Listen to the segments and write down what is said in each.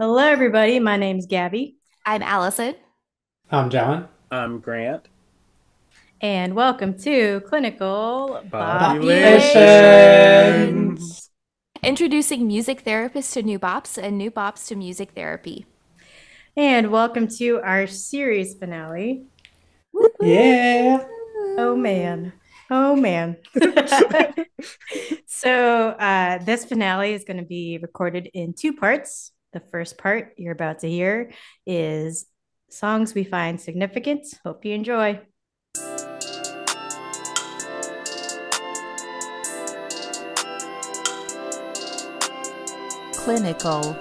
Hello, everybody. My name's Gabby. I'm Allison. I'm John. I'm Grant. And welcome to Clinical Populations. Introducing music therapists to new bops and new bops to music therapy. And welcome to our series finale. Yeah. Oh, man. Oh, man. so, uh, this finale is going to be recorded in two parts. The first part you're about to hear is songs we find significant. Hope you enjoy. Clinical.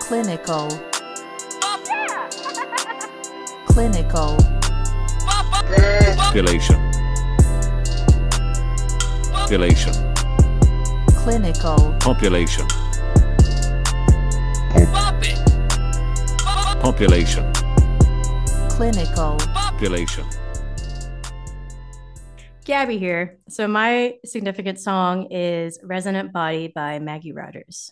Clinical. Clinical. Population. Population. Clinical. Population. Population. Clinical. Population. Gabby here. So, my significant song is Resonant Body by Maggie Rogers.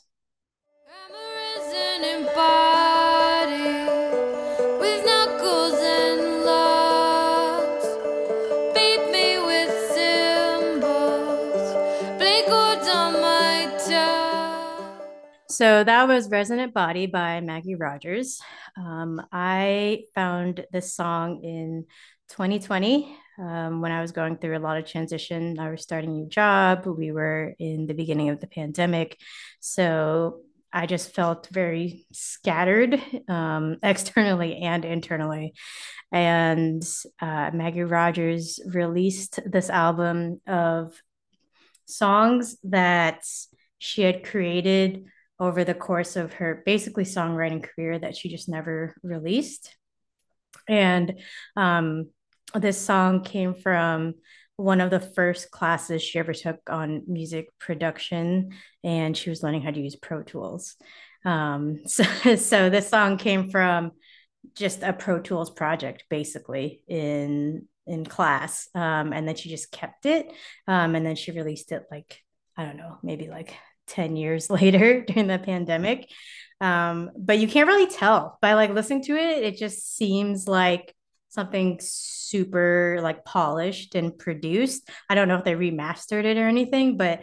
So that was Resonant Body by Maggie Rogers. Um, I found this song in 2020 um, when I was going through a lot of transition. I was starting a new job. We were in the beginning of the pandemic. So I just felt very scattered um, externally and internally. And uh, Maggie Rogers released this album of songs that she had created over the course of her basically songwriting career that she just never released. And um, this song came from one of the first classes she ever took on music production, and she was learning how to use Pro Tools. Um, so, so this song came from just a Pro Tools project, basically in in class, um, and then she just kept it, um, and then she released it like I don't know, maybe like 10 years later during the pandemic. Um, but you can't really tell by like listening to it. It just seems like something super like polished and produced. I don't know if they remastered it or anything, but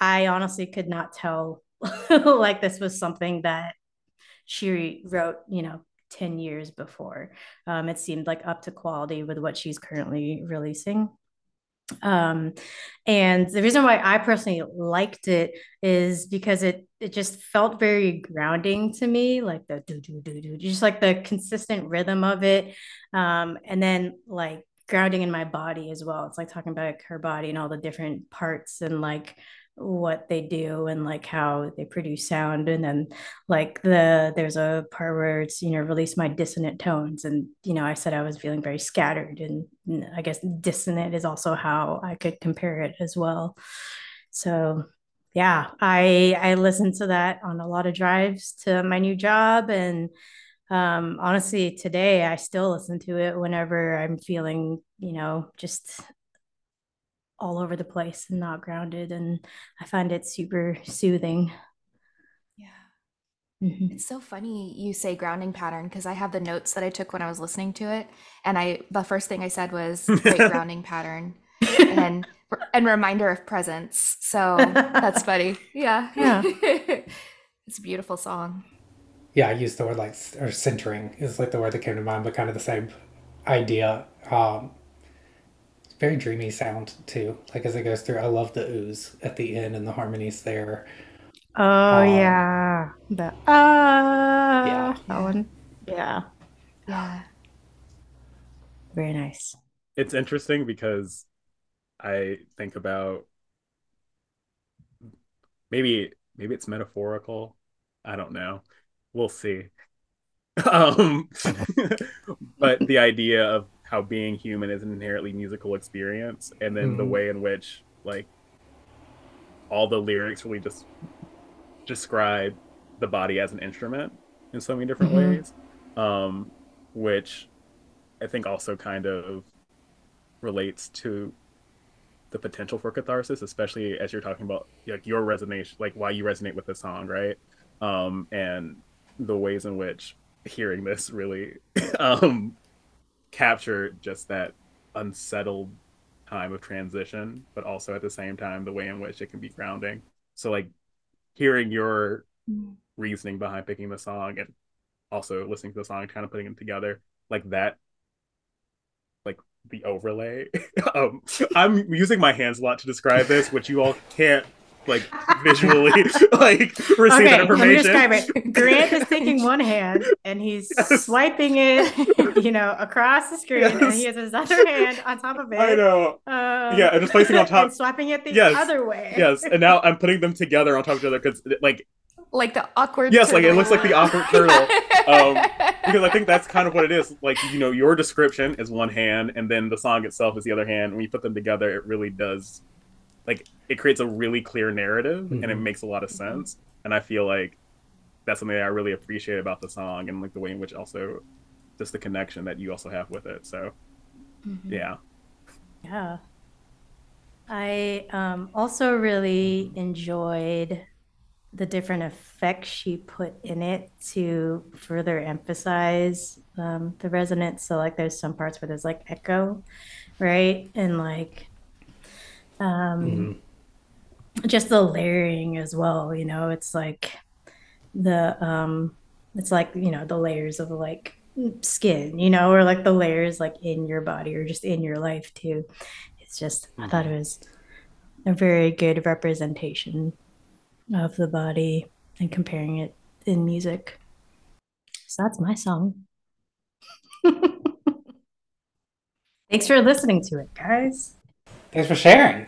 I honestly could not tell like this was something that she wrote, you know, 10 years before. Um, it seemed like up to quality with what she's currently releasing. Um, and the reason why I personally liked it is because it it just felt very grounding to me, like the do do do do, just like the consistent rhythm of it, um, and then like grounding in my body as well. It's like talking about her body and all the different parts and like what they do and like how they produce sound. And then like the there's a part where it's you know release my dissonant tones. And you know i said i was feeling very scattered. And i guess dissonant is also how i could compare it as well. So yeah i i listened to that on a lot of drives to my new job. And um, honestly today i still listen to it whenever i'm feeling you know just all over the place and not grounded. And I find it super soothing. Yeah. Mm-hmm. It's so funny you say grounding pattern because I have the notes that I took when I was listening to it. And I, the first thing I said was great grounding pattern and, and reminder of presence. So that's funny. Yeah. Yeah. it's a beautiful song. Yeah. I used the word like, or centering is like the word that came to mind, but kind of the same idea. Um, very dreamy sound too. Like as it goes through, I love the ooze at the end and the harmonies there. Oh um, yeah, the ah, uh, yeah, that one, yeah, yeah, very nice. It's interesting because I think about maybe maybe it's metaphorical. I don't know. We'll see. um, but the idea of how being human is an inherently musical experience, and then mm-hmm. the way in which like all the lyrics really just describe the body as an instrument in so many different mm-hmm. ways, um, which I think also kind of relates to the potential for catharsis, especially as you're talking about like your resonation, like why you resonate with the song, right? Um, and the ways in which hearing this really um, capture just that unsettled time of transition, but also at the same time the way in which it can be grounding. So like hearing your reasoning behind picking the song and also listening to the song kind of putting them together like that like the overlay um i'm using my hands a lot to describe this which you all can't like visually like receive that Okay, let me information describe it. Grant is taking one hand and he's Yes. swiping it, you know, across the screen, and he has his other hand on top of it. i know Um, Yeah, and just placing on top- and swiping it the Yes. other way. yes and now i'm putting them together on top of each other because like like the awkward. Yes, like, it looks like the awkward turtle. Um, Um, because I think that's kind of what it is. Like, you know, your description is one hand, and then the song itself is the other hand. When you put them together, it really does, like, it creates a really clear narrative, and it Mhm. makes a lot of sense. And I feel like that's something that I really appreciate about the song, and like the way in which also just the connection that you also have with it. So, yeah, Yeah. I um, also really enjoyed the different effects she put in it to further emphasize um, the resonance. So, like, there's some parts where there's like echo, right? And like, um, just the layering as well. You know, it's like the, um, it's like, you know, the layers of like skin, you know, or like the layers like in your body or just in your life too. It's just, I thought it was a very good representation of the body and comparing it in music. So that's my song. Thanks for listening to it, guys. Thanks for sharing.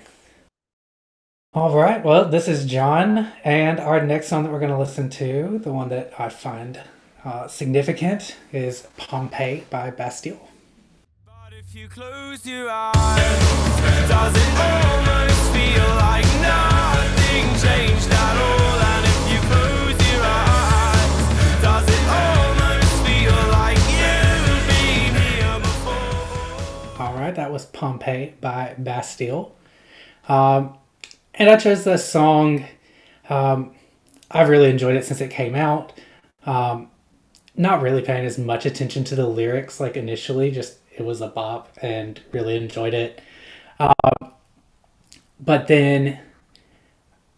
All right. Well, this is John, and our next song that we're going to listen to, the one that I find uh, significant, is Pompeii by Bastille. But if you close your eyes, does it almost feel like nothing changed at all? That was Pompeii by Bastille. Um, and I chose this song. Um, I've really enjoyed it since it came out. Um, not really paying as much attention to the lyrics like initially, just it was a bop and really enjoyed it. Um, but then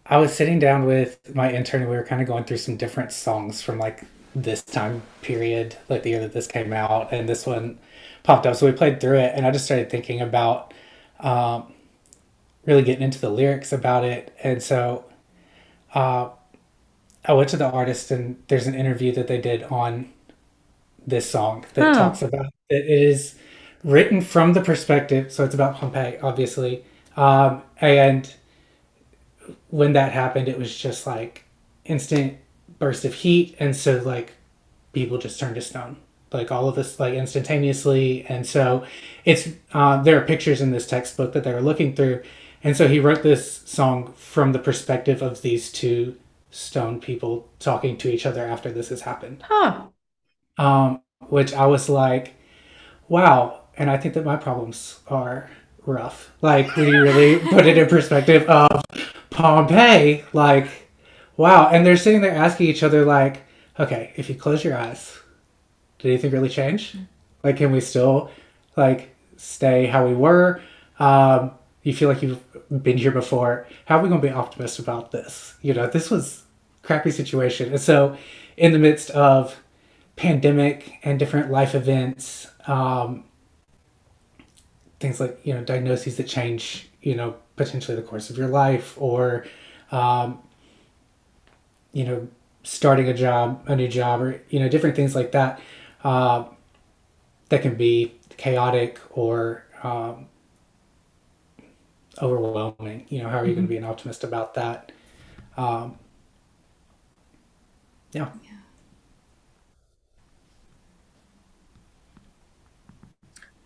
I was sitting down with my intern and we were kind of going through some different songs from like this time period, like the year that this came out, and this one popped up. So we played through it, and I just started thinking about um, really getting into the lyrics about it. And so uh, I went to the artist, and there's an interview that they did on this song that Oh. talks about it is written from the perspective. So it's about Pompeii, obviously. Um, and when that happened, it was just like instant burst of heat. And so, like, people just turned to stone like all of this like instantaneously and so it's uh, there are pictures in this textbook that they were looking through and so he wrote this song from the perspective of these two stone people talking to each other after this has happened Huh. um, which i was like wow and i think that my problems are rough like when you really put it in perspective of pompeii like wow and they're sitting there asking each other like okay if you close your eyes did anything really change? Like can we still like stay how we were? Um you feel like you've been here before. How are we going to be optimistic about this? You know this was crappy situation. And so in the midst of pandemic and different life events um things like you know diagnoses that change you know potentially the course of your life or um you know starting a job a new job or you know different things like that uh, that can be chaotic or um, overwhelming you know how are you going to be an optimist about that? Um, yeah.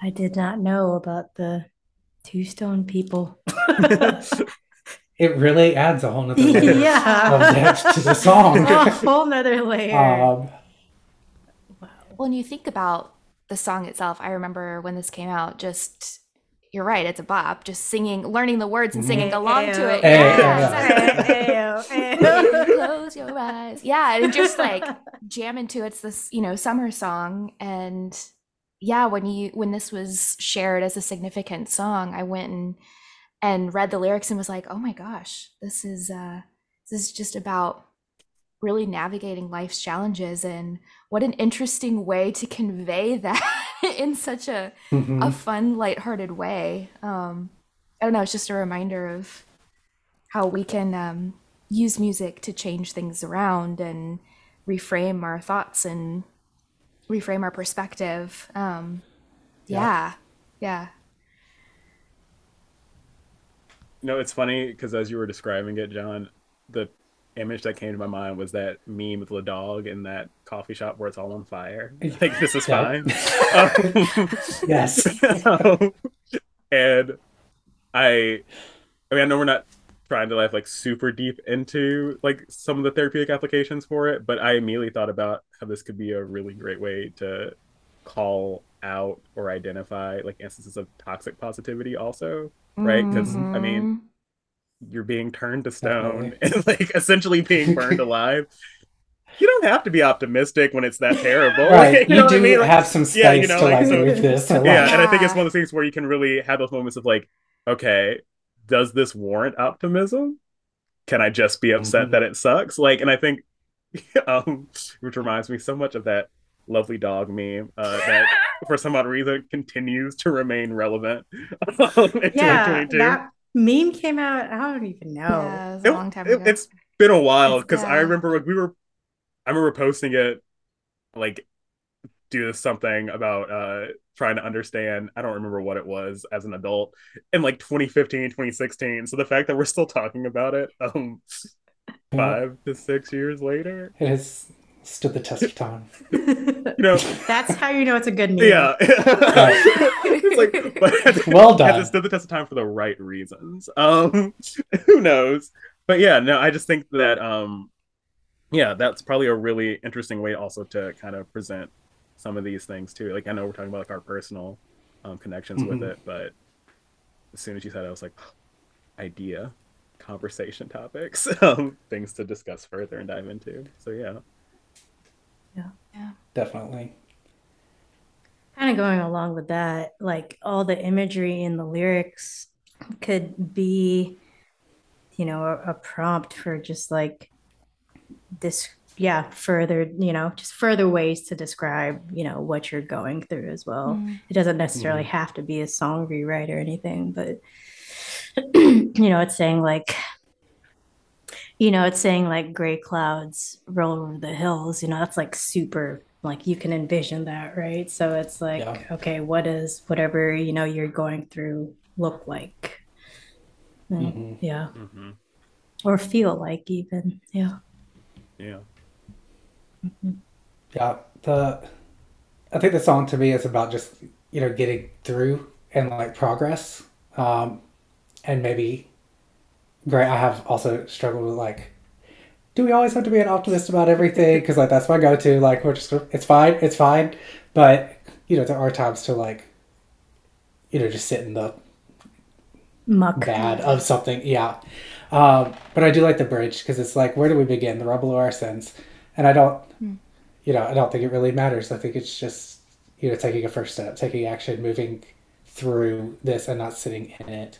I did not know about the two stone people. it really adds a whole nother layer Yeah. of depth to the song a whole nother layer. um, When you think about the song itself, I remember when this came out, just you're right, it's a bop. Just singing, learning the words and singing along to it. Hey, yeah, yeah. exactly. Close your eyes. Yeah, and just like jam into it's this, you know, summer song. And yeah, when you when this was shared as a significant song, I went and and read the lyrics and was like, oh my gosh, this is uh this is just about really navigating life's challenges and what an interesting way to convey that in such a Mhm. a fun lighthearted way. Um i don't know it's just a reminder of how we can um use music to change things around and reframe our thoughts and reframe our perspective. Um yeah yeah, No, it's funny because as you were describing it, John, the image that came to my mind was that meme with the dog in that coffee shop where it's all on fire. Like this is fine. Um, Yes. um, and I, I mean, I know we're not trying to dive like super deep into like some of the therapeutic applications for it, but I immediately thought about how this could be a really great way to call out or identify like instances of toxic positivity also right because i mean Mhm. you're being turned to stone Definitely. and like essentially being burned alive you don't have to be optimistic when it's that terrible right. you, You, know what do I mean? Like, have some space yeah, you know, to like, like so- move this. To, like, yeah and i think it's one of those things where you can really have those moments of like okay does this warrant optimism can i just be upset Mhm. that it sucks like and i think um which reminds me so much of that lovely dog meme uh that for some odd reason continues to remain relevant um, in yeah, 2022 that meme came out. I don't even know. yeah, it was a It- long time it- ago it's been a while It's- because I remember like we were, I remember posting it, like do something about uh trying to understand. I don't remember what it was as an adult in like 2015, 2016. So the fact that we're still talking about it, um, five to six years later, It has stood the test of time. you know, That's how you know it's a good meme. yeah. it's like, but Well has done. it stood the test of time for the right reasons? Um, who knows? But yeah, no, I just think that um, yeah, that's probably a really interesting way also to kind of present some of these things too. Like I know we're talking about like our personal um, connections with Mhm. it, but as soon as you said, it, I was like, idea, conversation topics, um, things to discuss further and dive into. So yeah, Definitely. kind of going along with that, like all the imagery in the lyrics could be, you know, a, a prompt for just like this, yeah, further, you know, just further ways to describe, you know, what you're going through as well. Mm. It doesn't necessarily have to be a song rewrite or anything, but, you know, it's saying like, you know, it's saying like gray clouds roll over the hills, you know, that's like super, like you can envision that, right? So it's like, Yeah. okay, what does whatever, you know, you're going through look like? Mm, Mhm. Yeah. hmm Or feel like even. Yeah. yeah, Yeah, the I think the song to me is about just you know getting through and like progress, um, and maybe great. I have also struggled with like, do we always have to be an optimist about everything? Because like that's my go-to. Like we're just it's fine, it's fine, but you know there are times to like, you know, just sit in the Muck. bad of something. Yeah. Um, but I do like the bridge because it's like, where do we begin? The rubble or our sins? And I don't, you know, I don't think it really matters. I think it's just, you know, taking a first step, taking action, moving through this and not sitting in it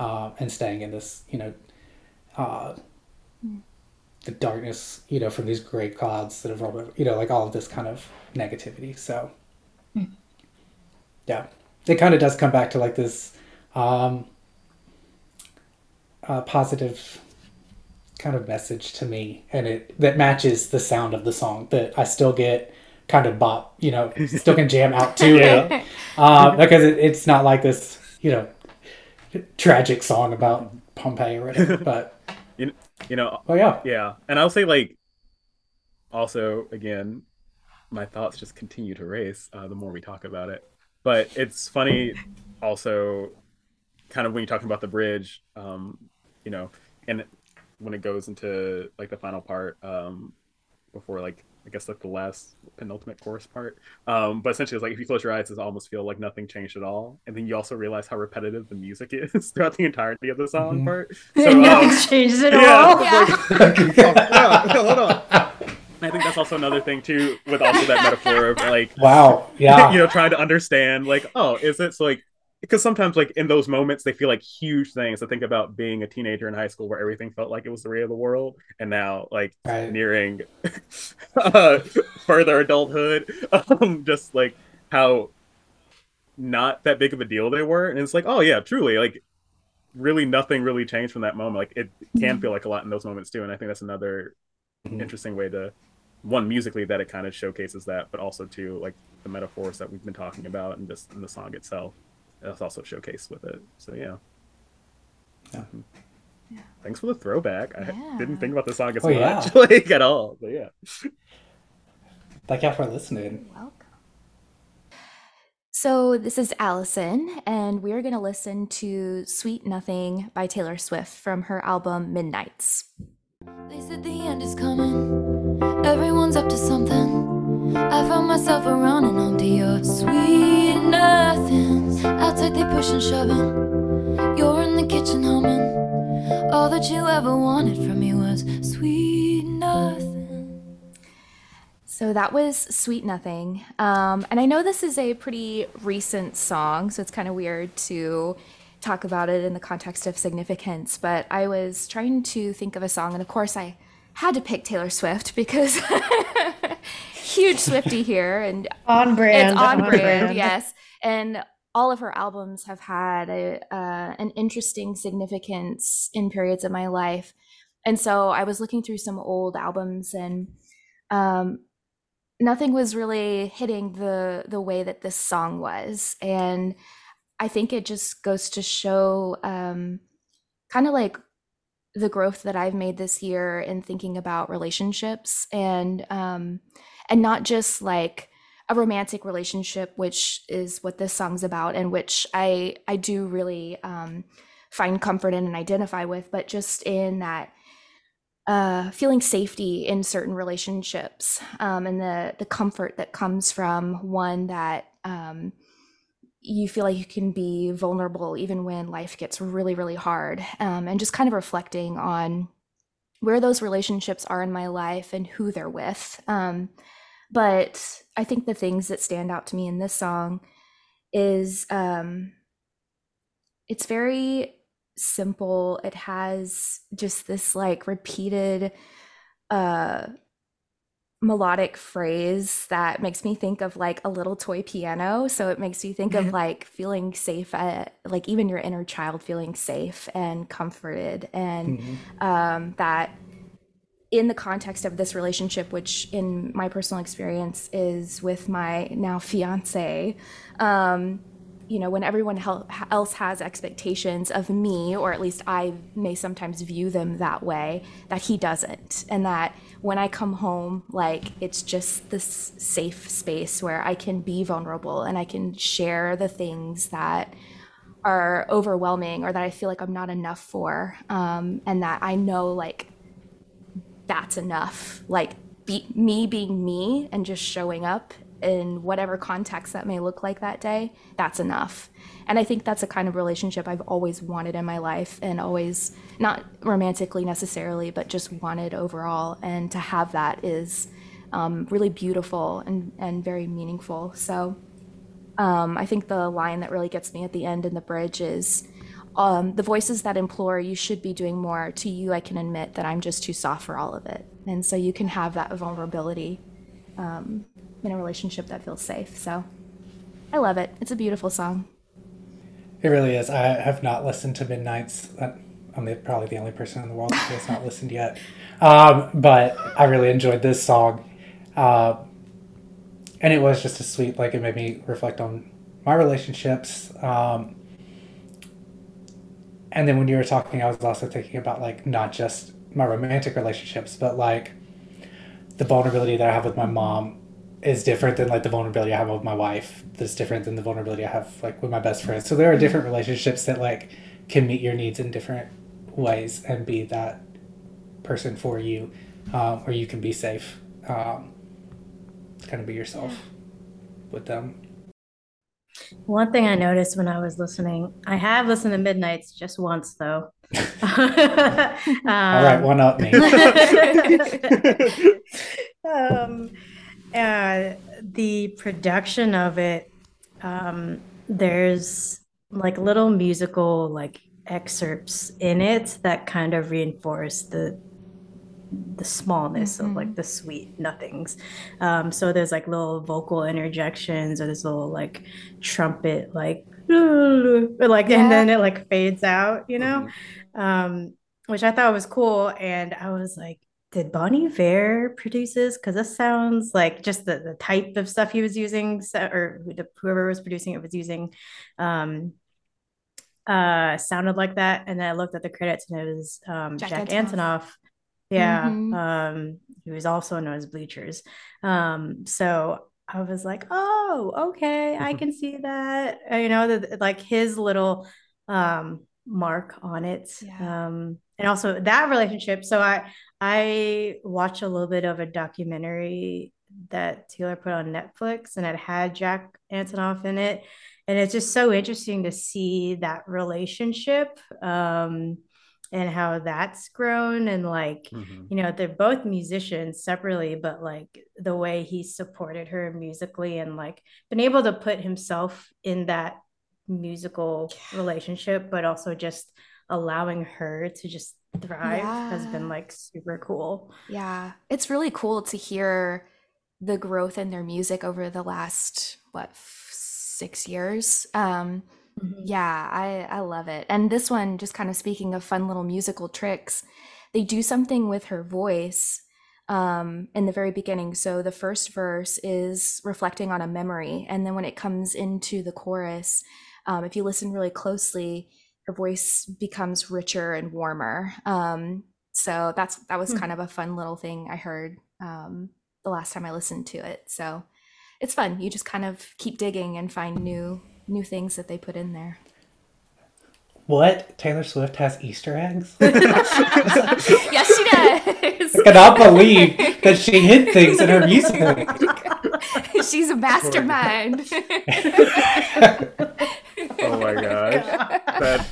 um, and staying in this, you know, uh, the darkness, you know, from these gray clouds that have rolled over, you know, like all of this kind of negativity. So, yeah, it kind of does come back to like this um, uh, positive kind of message to me, and it that matches the sound of the song that I still get kind of bop, you know, still can jam out to it. Uh, because it, it's not like this, you know, tragic song about Pompeii or whatever. But you know, oh yeah, Yeah, and I'll say like, also again, my thoughts just continue to race uh, the more we talk about it. But it's funny, also, kind of when you're talking about the bridge, um, you know, and when it goes into like the final part, um, before like I guess like the last penultimate chorus part. Um, but essentially, it's like if you close your eyes, it almost feel like nothing changed at all, and then you also realize how repetitive the music is throughout the entirety of the song Mhm. part. and nothing um, changed at yeah, all. it's like- oh, yeah, hold on. I think that's also another thing too, with also that metaphor of like Wow. Yeah. you know trying to understand like oh is it so like because sometimes like in those moments they feel like huge things to think about being a teenager in high school where everything felt like it was the way of the world. And now like Right. nearing uh, further adulthood um just like how not that big of a deal they were. And it's like oh yeah truly like really nothing really changed from that moment. Like it can feel like a lot in those moments too. And i think that's another Mhm. interesting way to one musically that it kind of showcases that but also too like the metaphors that we've been talking about and just in the song itself that's also showcased with it so yeah Yeah. Yeah. thanks for the throwback i Yeah. didn't think about the song as Oh, yeah. much like at all but yeah Thank y'all for listening. Welcome. So, this is Allison, and we're going to listen to Sweet Nothing by Taylor Swift from her album Midnights. They said the end is coming. Everyone's up to something. I found myself and onto your sweet nothings. Outside they push and shoving. You're in the kitchen humming. All that you ever wanted from me was sweet nothing. So, that was Sweet Nothing. Um, and I know this is a pretty recent song, so it's kind of weird to talk about it in the context of significance, but I was trying to think of a song, and of course, I had to pick Taylor Swift because huge Swifty here, and On brand. it's on brand, yes. And all of her albums have had a, uh, an interesting significance in periods of my life. And so I was looking through some old albums and um, nothing was really hitting the the way that this song was. And I think it just goes to show um, kind of like the growth that I've made this year in thinking about relationships and um, and not just like a romantic relationship, which is what this song's about, and which I I do really um, find comfort in and identify with, but just in that uh, feeling safety in certain relationships um, and the the comfort that comes from one that um, you feel like you can be vulnerable even when life gets really really hard um, and just kind of reflecting on where those relationships are in my life and who they're with um, but i think the things that stand out to me in this song is um, it's very simple. It has just this like repeated uh melodic phrase that makes me think of like a little toy piano. So it makes you think of like feeling safe at, like even your inner child feeling safe and comforted. And Mhm. um, that in the context of this relationship which in my personal experience is with my now fiance um, you know when everyone else has expectations of me or at least i may sometimes view them that way that he doesn't. And that when i come home like it's just this safe space where i can be vulnerable and i can share the things that are overwhelming or that i feel like i'm not enough for um, and that i know like that's enough. Like be, me being me and just showing up in whatever context that may look like that day that's enough and i think that's a kind of relationship i've always wanted in my life and always not romantically necessarily but just wanted overall and to have that is um, really beautiful and, and very meaningful so um, I think the line that really gets me at the end in the bridge is um, the voices that implore you should be doing more. To you, I can admit that I'm just too soft for all of it. And so you can have that vulnerability um, in a relationship that feels safe. So I love it. It's a beautiful song. It really is. I have not listened to Midnights. uh, I'm the, probably the only person in the world who has not listened yet. Um, but I really enjoyed this song. Uh, and it was just a sweet, like, it made me reflect on my relationships. Um, and then when you were talking, I was also thinking about, like, not just my romantic relationships, but, like, the vulnerability that I have with my mom is different than like the vulnerability I have with my wife. That's different than the vulnerability I have like with my best friends. So there are different relationships that like can meet your needs in different ways and be that person for you, um, or you can be safe um, kind of be yourself with them. One thing I noticed when I was listening, I have listened to Midnights just once though. All right, Um, one up me. um, uh, the production of it, um, there's like little musical like excerpts in it that kind of reinforce the the smallness of like the sweet nothings. Um, so there's like little vocal interjections or this little like trumpet like like Yeah. and then it like fades out, you know? Mhm. um, which I thought was cool. And I was like, did Bon Iver produce this? Because this sounds like just the, the type of stuff he was using, or whoever was producing it was using, um, uh, sounded like that. And then I looked at the credits and it was um, Jack Jack, Antonoff. Antonoff. Yeah, Mhm. um, he was also known as Bleachers. Um, so I was like, oh, okay, I can see that. Uh, You know, the, like his little um mark on it. Yeah. Um, and also that relationship. So I I watched a little bit of a documentary that Taylor put on Netflix and it had Jack Antonoff in it. And it's just so interesting to see that relationship um and how that's grown and like Mhm. you know they're both musicians separately but like the way he supported her musically and like been able to put himself in that musical relationship but also just allowing her to just thrive has been like super cool Yeah, it's really cool to hear the growth in their music over the last what six years. Um, yeah, I I love it. And this one, just kind of speaking of fun little musical tricks, they do something with her voice um, in the very beginning. So the first verse is reflecting on a memory, and then when it comes into the chorus, um, if you listen really closely, her voice becomes richer and warmer. Um, so that's that was Hmm. kind of a fun little thing I heard um, the last time I listened to it. So it's fun. You just kind of keep digging and find new new things that they put in there. What? Taylor Swift has Easter eggs? yes, she does. I cannot believe that she hid things in her music. She's a mastermind. Oh my gosh. That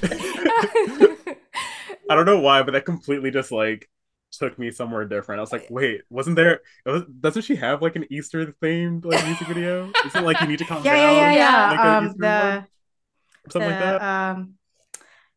I don't know why, but that completely just like took me somewhere different. I was like, wait, wasn't there? it was- Doesn't she have like an Easter themed like music video? Isn't it like you need to calm yeah down? yeah yeah yeah Like um the one? Or something like that. um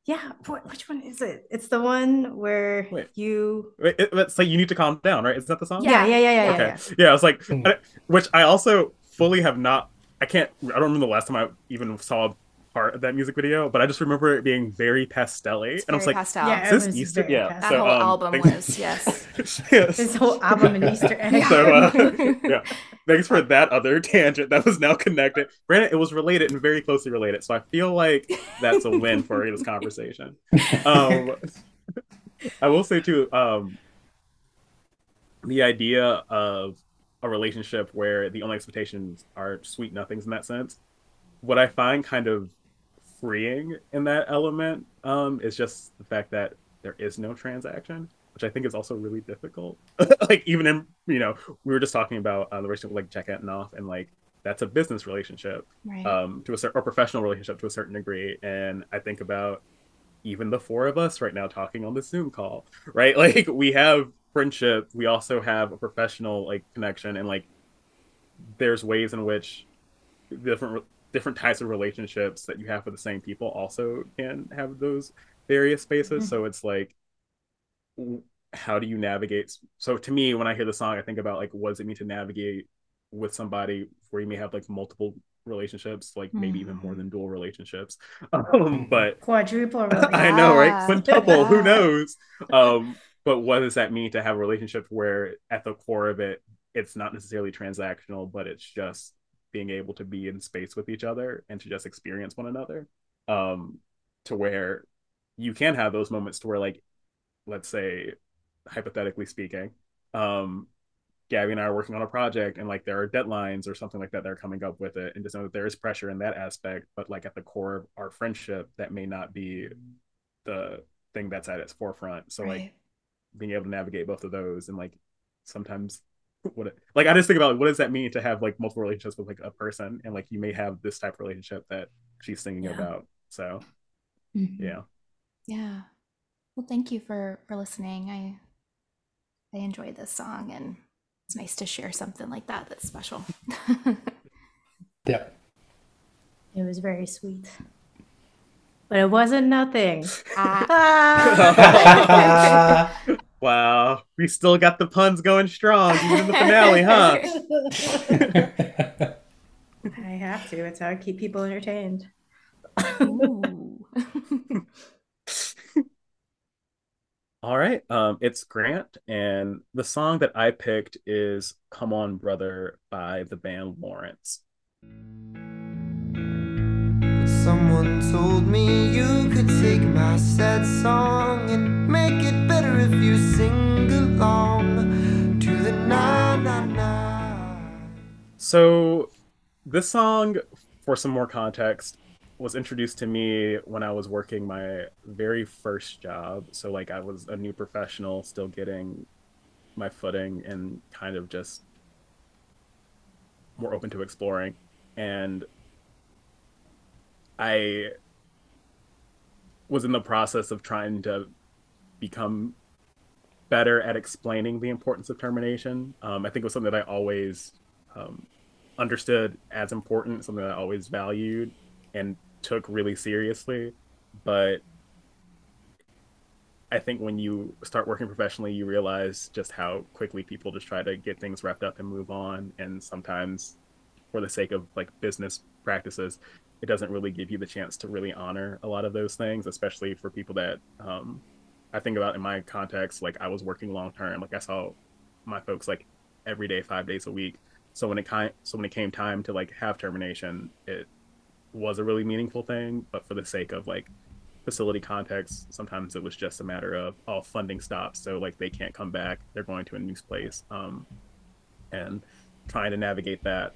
yeah wh- which one is it it's the one where Wait. you Wait, it- it's like you need to calm down, right? Is that the song? yeah yeah yeah yeah yeah, Okay. yeah. Yeah, I was like, Hmm. I- which I also fully have not. I can't. I don't remember the last time I even saw part of that music video, but I just remember it being very pastel-y, It's and I was like, pastel. Yeah, is this was Easter? very Yeah, that pastel. whole um, album thanks- was yes. yes. This whole album an Easter egg. Yeah. So uh, yeah, thanks for that other tangent that was now connected. Granted, it was related and very closely related, so I feel like that's a win for this conversation. Um, I will say too, um, the idea of a relationship where the only expectations are sweet nothings in that sense. What I find kind of freeing in that element um, is just the fact that there is no transaction, which I think is also really difficult. like even in you know we were just talking about uh, the relationship with like Jack Antonoff and like that's a business relationship Right. um, to a certain or professional relationship to a certain degree. And I think about even the four of us right now talking on the Zoom call, right? Like we have friendship, we also have a professional like connection, and like there's ways in which different different types of relationships that you have with the same people also can have those various spaces. Mhm. So it's like how do you navigate so to me when i hear the song i think about like what does it mean to navigate with somebody where you may have like multiple relationships like maybe even more than dual relationships. Um but quadruple i know right? Quintuple who knows? Um but what does that mean to have a relationship where at the core of it it's not necessarily transactional but it's just being able to be in space with each other and to just experience one another um to where you can have those moments to where like let's say hypothetically speaking um Gabby and I are working on a project and like there are deadlines or something like that that are coming up with it and just know that there is pressure in that aspect but like at the core of our friendship that may not be the thing that's at its forefront. So like being able to navigate both of those and like sometimes what it, like I just think about what does that mean to have like multiple relationships with like a person and like you may have this type of relationship that she's singing Yeah. about. So Mhm. yeah. Yeah. Well, thank you for for listening. I I enjoyed this song and it's nice to share something like that that's special. Yeah. It was very sweet. But it wasn't nothing. Ah. Wow. We still got the puns going strong even in the finale, huh? I have to. It's how I keep people entertained. All right. Um, it's Grant, and the song that I picked is Come On Brother by the band Lawrence. Someone told me you could take my sad song and make it So, this song, for some more context, was introduced to me when I was working my very first job. So, like, I was a new professional, still getting my footing and kind of just more open to exploring. And I was in the process of trying to become better at explaining the importance of termination. Um, I think it was something that I always um, understood as important, something that I always valued and took really seriously. But I think when you start working professionally, you realize just how quickly people just try to get things wrapped up and move on. And sometimes, for the sake of like business practices, it doesn't really give you the chance to really honor a lot of those things, especially for people that um, I think about in my context. Like I was working long term, like I saw my folks like every day, five days a week. So when it kind, so when it came time to like have termination, it was a really meaningful thing. But for the sake of like facility context, sometimes it was just a matter of oh funding stops, so like they can't come back. They're going to a new place, um, and trying to navigate that.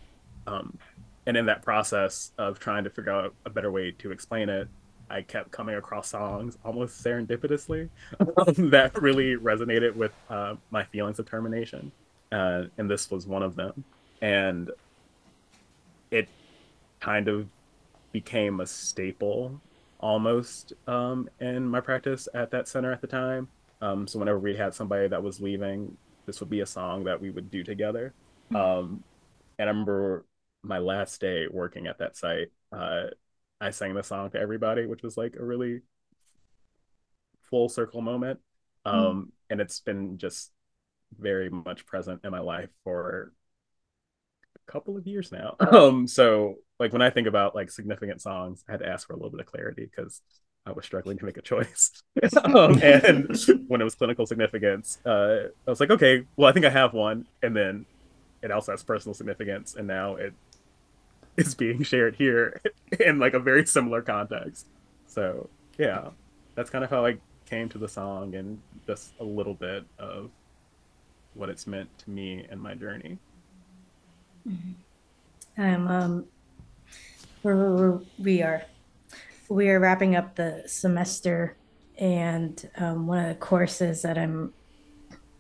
Um, and in that process of trying to figure out a better way to explain it, I kept coming across songs almost serendipitously that really resonated with uh, my feelings of termination, uh, and this was one of them. And it kind of became a staple almost um, in my practice at that center at the time. Um, so whenever we had somebody that was leaving, this would be a song that we would do together. Um, and I remember my last day working at that site, uh, I sang the song to everybody, which was like a really full circle moment. Um, And it's been just very much present in my life for a couple of years now. Um, so like when I think about like significant songs, I had to ask for a little bit of clarity because I was struggling to make a choice. um, and when it was clinical significance, uh, I was like, okay, well, I think I have one, and then it also has personal significance, and now it is being shared here in like a very similar context. So yeah, that's kind of how I came to the song and just a little bit of what it's meant to me and my journey. I'm um we're, we're we are we are wrapping up the semester and um, one of the courses that I'm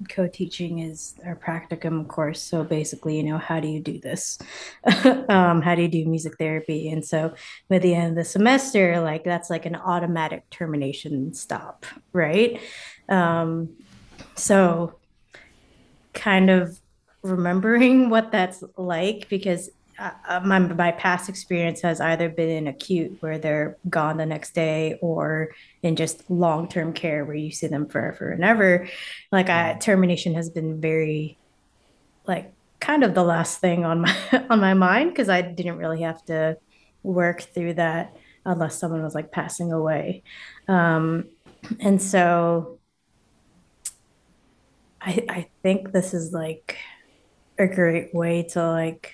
co-teaching is our practicum course. So basically you know how do you do this? Um, how do you do music therapy? And so by the end of the semester like that's like an automatic termination stop right? Um, so kind of remembering what that's like because uh, my, my past experience has either been in acute where they're gone the next day or in just long-term care where you see them forever and ever. Like I, termination has been very like kind of the last thing on my on my mind because i didn't really have to work through that unless someone was like passing away. Um, and so I, I think this is like a great way to like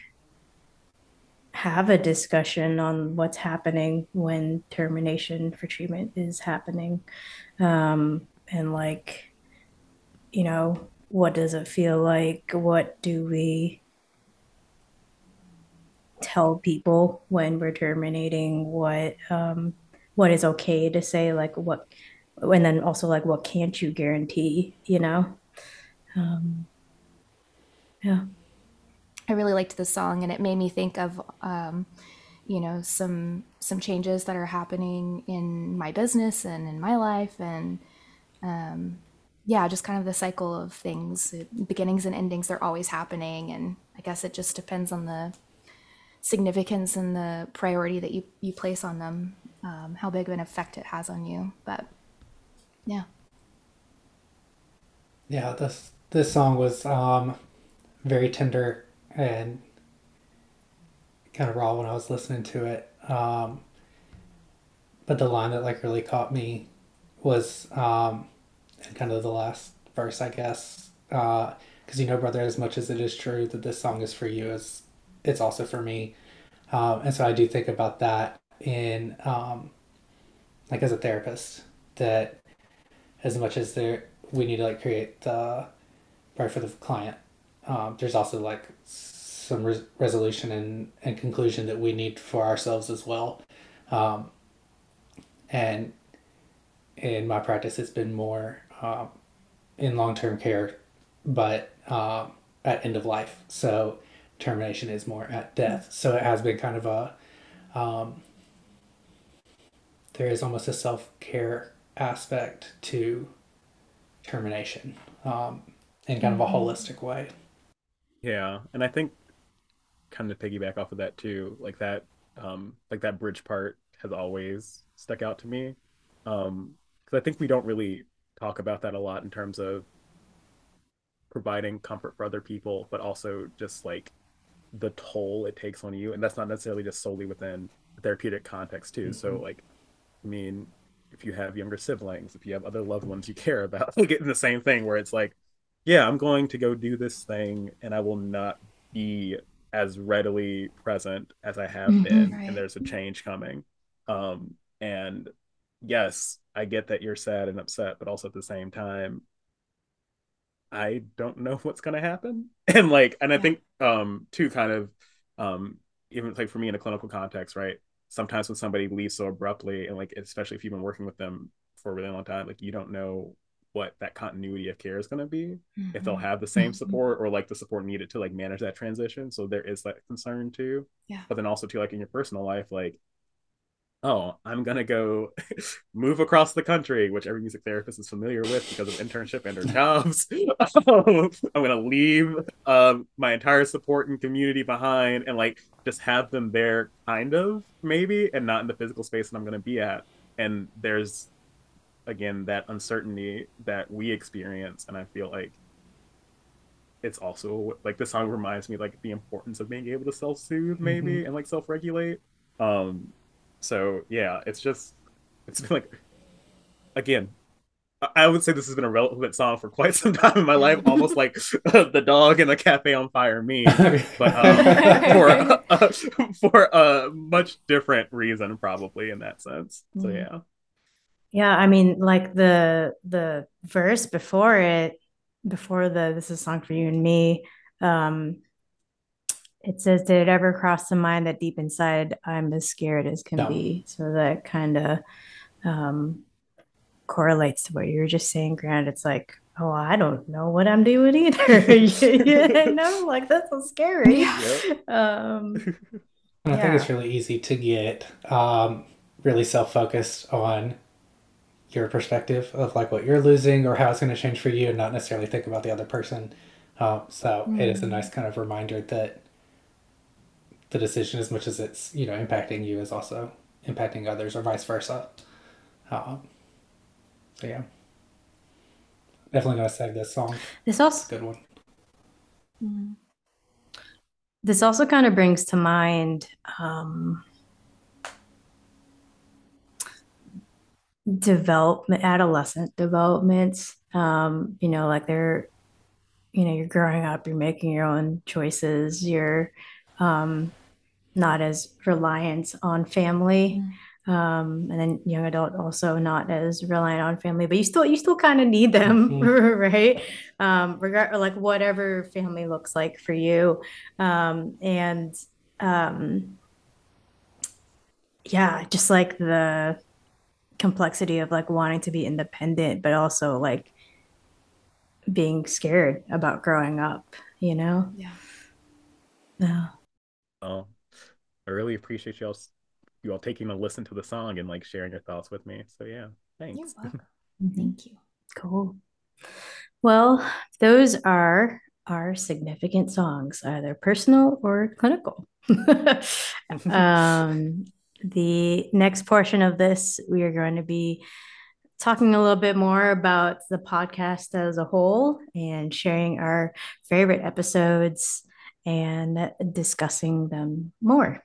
have a discussion on what's happening when termination for treatment is happening. Um, and like you know what does it feel like? What do we tell people when we're terminating? What um, what is okay to say? Like what and then also like what can't you guarantee you know? Um, Yeah. I really liked this song, and it made me think of, um, you know, some some changes that are happening in my business and in my life, and um, yeah, just kind of the cycle of things, beginnings and endings. They're always happening, and I guess it just depends on the significance and the priority that you you place on them, um, how big of an effect it has on you. But yeah, Yeah, this this song was um very tender and kind of raw when I was listening to it. Um, but the line that like really caught me was um, in kind of the last verse, I guess, because you know, brother, as much as it is true that this song is for you, as it's also for me, um, and so I do think about that in um, like as a therapist that as much as there we need to like create the right for the client um, there's also like some res- resolution and, and conclusion that we need for ourselves as well. Um, and in my practice, it's been more um, in long term care, but um, at end of life. So termination is more at death. So it has been kind of a, um, there is almost a self care aspect to termination um, in kind of a holistic way. Yeah, and I think kind of piggyback off of that too, like that, um, like that bridge part has always stuck out to me, um, because I think we don't really talk about that a lot in terms of providing comfort for other people, but also just like the toll it takes on you, and that's not necessarily just solely within the therapeutic context too. So like, I mean, if you have younger siblings, if you have other loved ones you care about, like in the same thing where it's like yeah, I'm going to go do this thing and I will not be as readily present as I have Mhm. been, Right. and there's a change coming. Um, and yes, I get that you're sad and upset, but also at the same time, I don't know what's gonna happen. And like, and I think um too kind of um even like for me in a clinical context, right? Sometimes when somebody leaves so abruptly and like especially if you've been working with them for a really long time, like you don't know what that continuity of care is gonna be if they'll Mhm. have the same Mhm. support or like the support needed to like manage that transition. So there is that concern too. Yeah. But then also too, like in your personal life, like, oh, I'm gonna go move across the country, which every music therapist is familiar with because of internship and their jobs. I'm gonna leave um my entire support and community behind and like just have them there kind of maybe and not in the physical space that I'm gonna be at. And there's again that uncertainty that we experience and I feel like it's also like the song reminds me like the importance of being able to self-soothe maybe and like self-regulate. Um so yeah it's just it's been like again I- would say this has been a relevant song for quite some time in my life, almost like the dog in the cafe on fire me, but um, for uh, for a much different reason, probably in that sense. So Mm. yeah, Yeah, I mean, like the the verse before it, before the this is a song for you and me, um, it says, Did it ever cross the mind that deep inside I'm as scared as can Yeah. be? So that kind of um correlates to what you were just saying, Grant. It's like, oh, I don't know what I'm doing either. you know, like that's so scary. Yep. Um, And I think it's really easy to get um, really self focused on your perspective of like what you're losing or how it's going to change for you and not necessarily think about the other person. Um, so it is a nice kind of reminder that the decision, as much as it's, you know, impacting you, is also impacting others or vice versa. Um, so yeah. Definitely to save this song. this also Good one. Mm. this also kind of brings to mind um, development, adolescent developments. Um, you know, like they're, you know, you're growing up, you're making your own choices, you're um, not as reliant on family. Um, and then young adult also not as reliant on family, but you still you still kind of need them, right? Um, regard like whatever family looks like for you. Um, and um, yeah, just like the complexity of like wanting to be independent, but also like being scared about growing up, you know? Yeah. Yeah. Well, I really appreciate y'all you all taking a listen to the song and like sharing your thoughts with me. So yeah, thanks. You're welcome. Thank you. Cool. Well, those are our significant songs, either personal or clinical. um, the next portion of this, we are going to be talking a little bit more about the podcast as a whole and sharing our favorite episodes and discussing them more.